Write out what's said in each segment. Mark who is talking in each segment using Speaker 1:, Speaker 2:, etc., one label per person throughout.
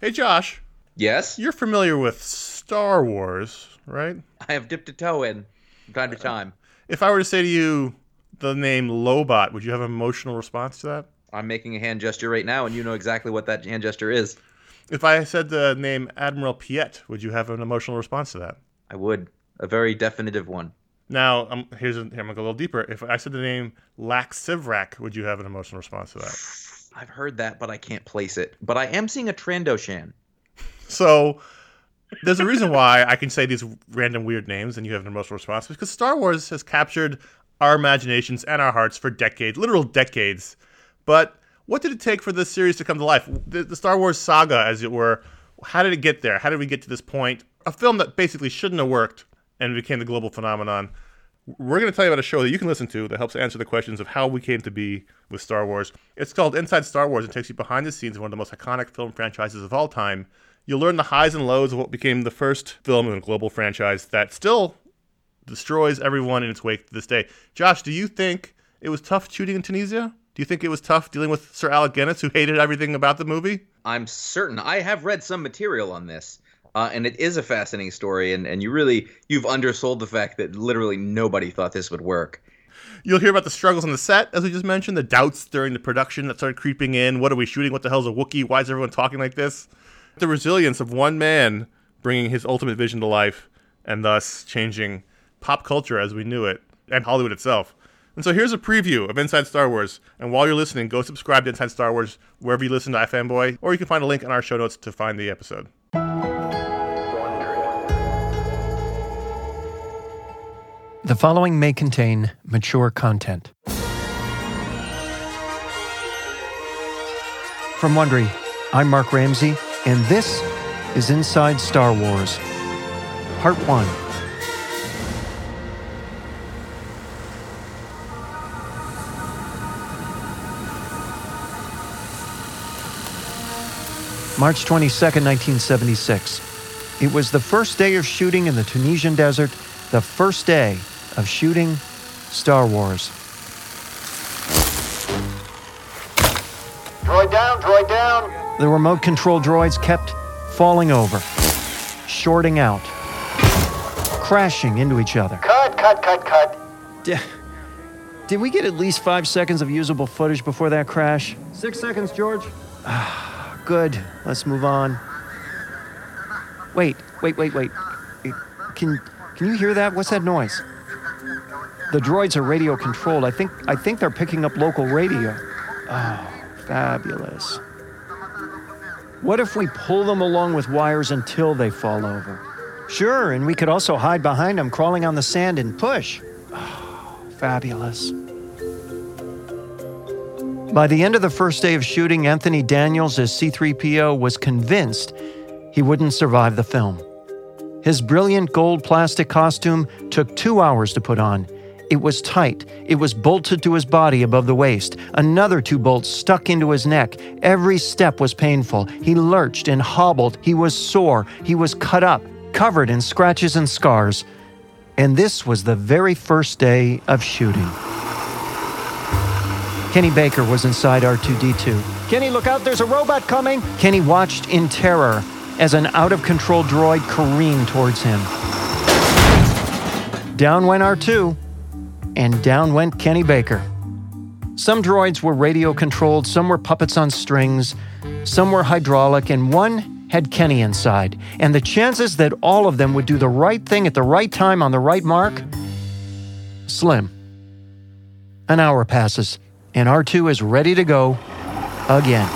Speaker 1: Hey, Josh,
Speaker 2: Yes,
Speaker 1: you're familiar with Star Wars, right?
Speaker 2: I have dipped a toe in from time to time.
Speaker 1: If I were to say to you the name Lobot, would you have an emotional response to that?
Speaker 2: I'm making a hand gesture right now, and you know exactly what that hand gesture is.
Speaker 1: If I said the name Admiral Piett, would you have an emotional response to that?
Speaker 2: I would. A very definitive one.
Speaker 1: Now, um, here's a, here, I'm gonna go a little deeper. If I said the name Lax Sivrak, would you have an emotional response to that?
Speaker 2: I've heard that, but I can't place it. But I am seeing a Trandoshan.
Speaker 1: So there's a reason why I can say these random weird names and you have an emotional response because Star Wars has captured our imaginations and our hearts for decades, literal decades. But what did it take for this series to come to life? The, the Star Wars saga, as it were, how did it get there? How did we get to this point? A film that basically shouldn't have worked and became the global phenomenon. We're going to tell you about a show that you can listen to that helps answer the questions of how we came to be with Star Wars. It's called Inside Star Wars and takes you behind the scenes of one of the most iconic film franchises of all time. You'll learn the highs and lows of what became the first film in a global franchise that still destroys everyone in its wake to this day. Josh, do you think it was tough shooting in Tunisia? Do you think it was tough dealing with Sir Alec Guinness, who hated everything about the movie?
Speaker 2: I'm certain. I have read some material on this, uh, and it is a fascinating story. And, and you really you've undersold the fact that literally nobody thought this would work.
Speaker 1: You'll hear about the struggles on the set, as we just mentioned, the doubts during the production that started creeping in. What are we shooting? What the hell's a Wookiee? Why is everyone talking like this? The resilience of one man bringing his ultimate vision to life and thus changing pop culture as we knew it and Hollywood itself. And so here's a preview of Inside Star Wars. And while you're listening, go subscribe to Inside Star Wars wherever you listen to iFanboy, or you can find a link in our show notes to find the episode.
Speaker 3: The following may contain mature content. From Wondery, I'm Mark Ramsey, and this is Inside Star Wars, Part 1. March 22, 1976. It was the first day of shooting in the Tunisian desert, the first day of shooting Star Wars.
Speaker 4: Droid down, droid down.
Speaker 3: The remote control droids kept falling over, shorting out, crashing into each other.
Speaker 4: Cut, cut, cut, cut.
Speaker 3: D- Did we get at least five seconds of usable footage before that crash?
Speaker 5: Six seconds, George.
Speaker 3: Ah, good. Let's move on. Wait, wait, wait, wait. Can can you hear that? What's that noise? The droids are radio controlled. I think I think they're picking up local radio. Oh, fabulous. What if we pull them along with wires until they fall over? Sure, and we could also hide behind them, crawling on the sand and push. Oh, fabulous. By the end of the first day of shooting, Anthony Daniels as C3PO was convinced he wouldn't survive the film. His brilliant gold plastic costume took two hours to put on. It was tight. It was bolted to his body above the waist. Another two bolts stuck into his neck. Every step was painful. He lurched and hobbled. He was sore. He was cut up, covered in scratches and scars. And this was the very first day of shooting. Kenny Baker was inside R2D2. Kenny, look out, there's a robot coming! Kenny watched in terror as an out of control droid careened towards him. Down went R2, and down went Kenny Baker. Some droids were radio controlled, some were puppets on strings, some were hydraulic, and one had Kenny inside. And the chances that all of them would do the right thing at the right time on the right mark? Slim. An hour passes, and R2 is ready to go again.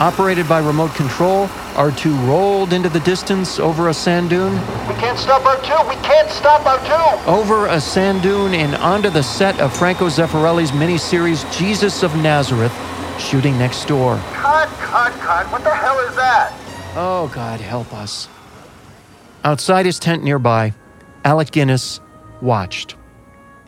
Speaker 3: Operated by remote control, R2 rolled into the distance over a sand dune,
Speaker 4: We can't stop R2. We can't stop R2.
Speaker 3: over a sand dune, and onto the set of Franco Zeffirelli's miniseries Jesus of Nazareth, shooting next door.
Speaker 4: Cut, cut, cut. What the hell is that?
Speaker 3: Oh, God, help us. Outside his tent nearby, Alec Guinness watched.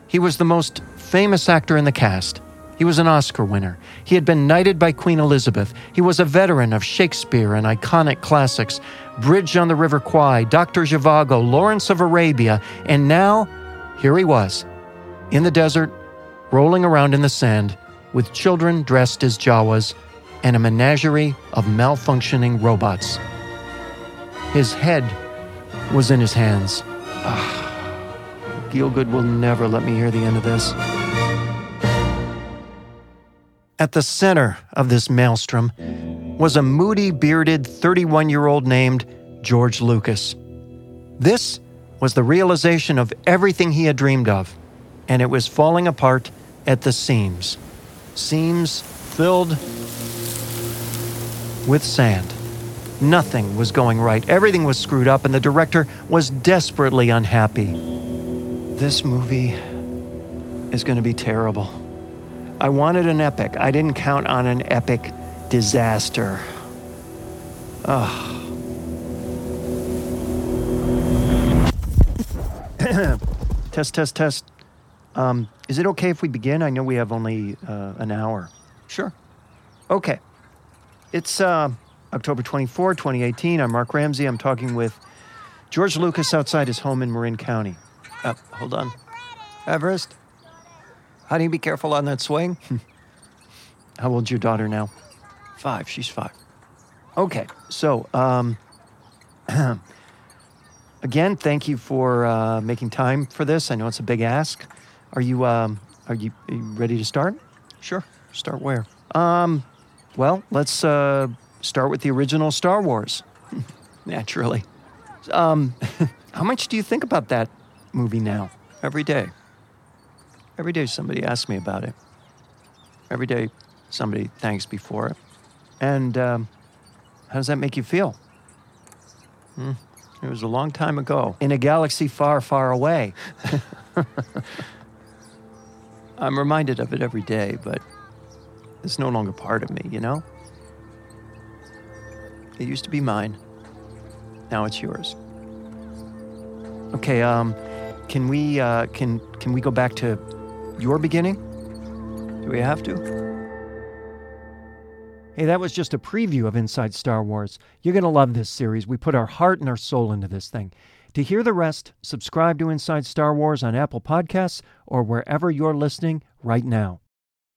Speaker 3: He was the most famous actor in the cast. He was an Oscar winner. He had been knighted by Queen Elizabeth. He was a veteran of Shakespeare and iconic classics Bridge on the River Kwai, Dr. Zhivago, Lawrence of Arabia, and now, here he was, in the desert, rolling around in the sand, with children dressed as Jawas and a menagerie of malfunctioning robots. His head was in his hands. Ah, Gielgud will never let me hear the end of this. At the center of this maelstrom was a moody, bearded 31 year old named George Lucas. This was the realization of everything he had dreamed of, and it was falling apart at the seams. Seams filled with sand. Nothing was going right. Everything was screwed up, and the director was desperately unhappy. This movie is going to be terrible. I wanted an epic. I didn't count on an epic disaster. Ugh. test, test, test. Um, is it okay if we begin? I know we have only uh, an hour. Sure. Okay. It's uh, October 24, 2018. I'm Mark Ramsey. I'm talking with George Lucas outside his home in Marin County. Uh, hold on. Everest? Honey, be careful on that swing. How old's your daughter now? Five. She's five. Okay. So, um, again, thank you for uh, making time for this. I know it's a big ask. Are you, um, are you, are you ready to start? Sure. Start where? Um, well, let's uh, start with the original Star Wars. Naturally. Um, how much do you think about that movie now? Every day. Every day somebody asks me about it. Every day somebody thanks me for it. And um, how does that make you feel? Hmm. It was a long time ago, in a galaxy far, far away. I'm reminded of it every day, but it's no longer part of me, you know? It used to be mine. Now it's yours. Okay, um, can we uh, can can we go back to your beginning? Do we have to? Hey, that was just a preview of Inside Star Wars. You're going to love this series. We put our heart and our soul into this thing. To hear the rest, subscribe to Inside Star Wars on Apple Podcasts or wherever you're listening right now.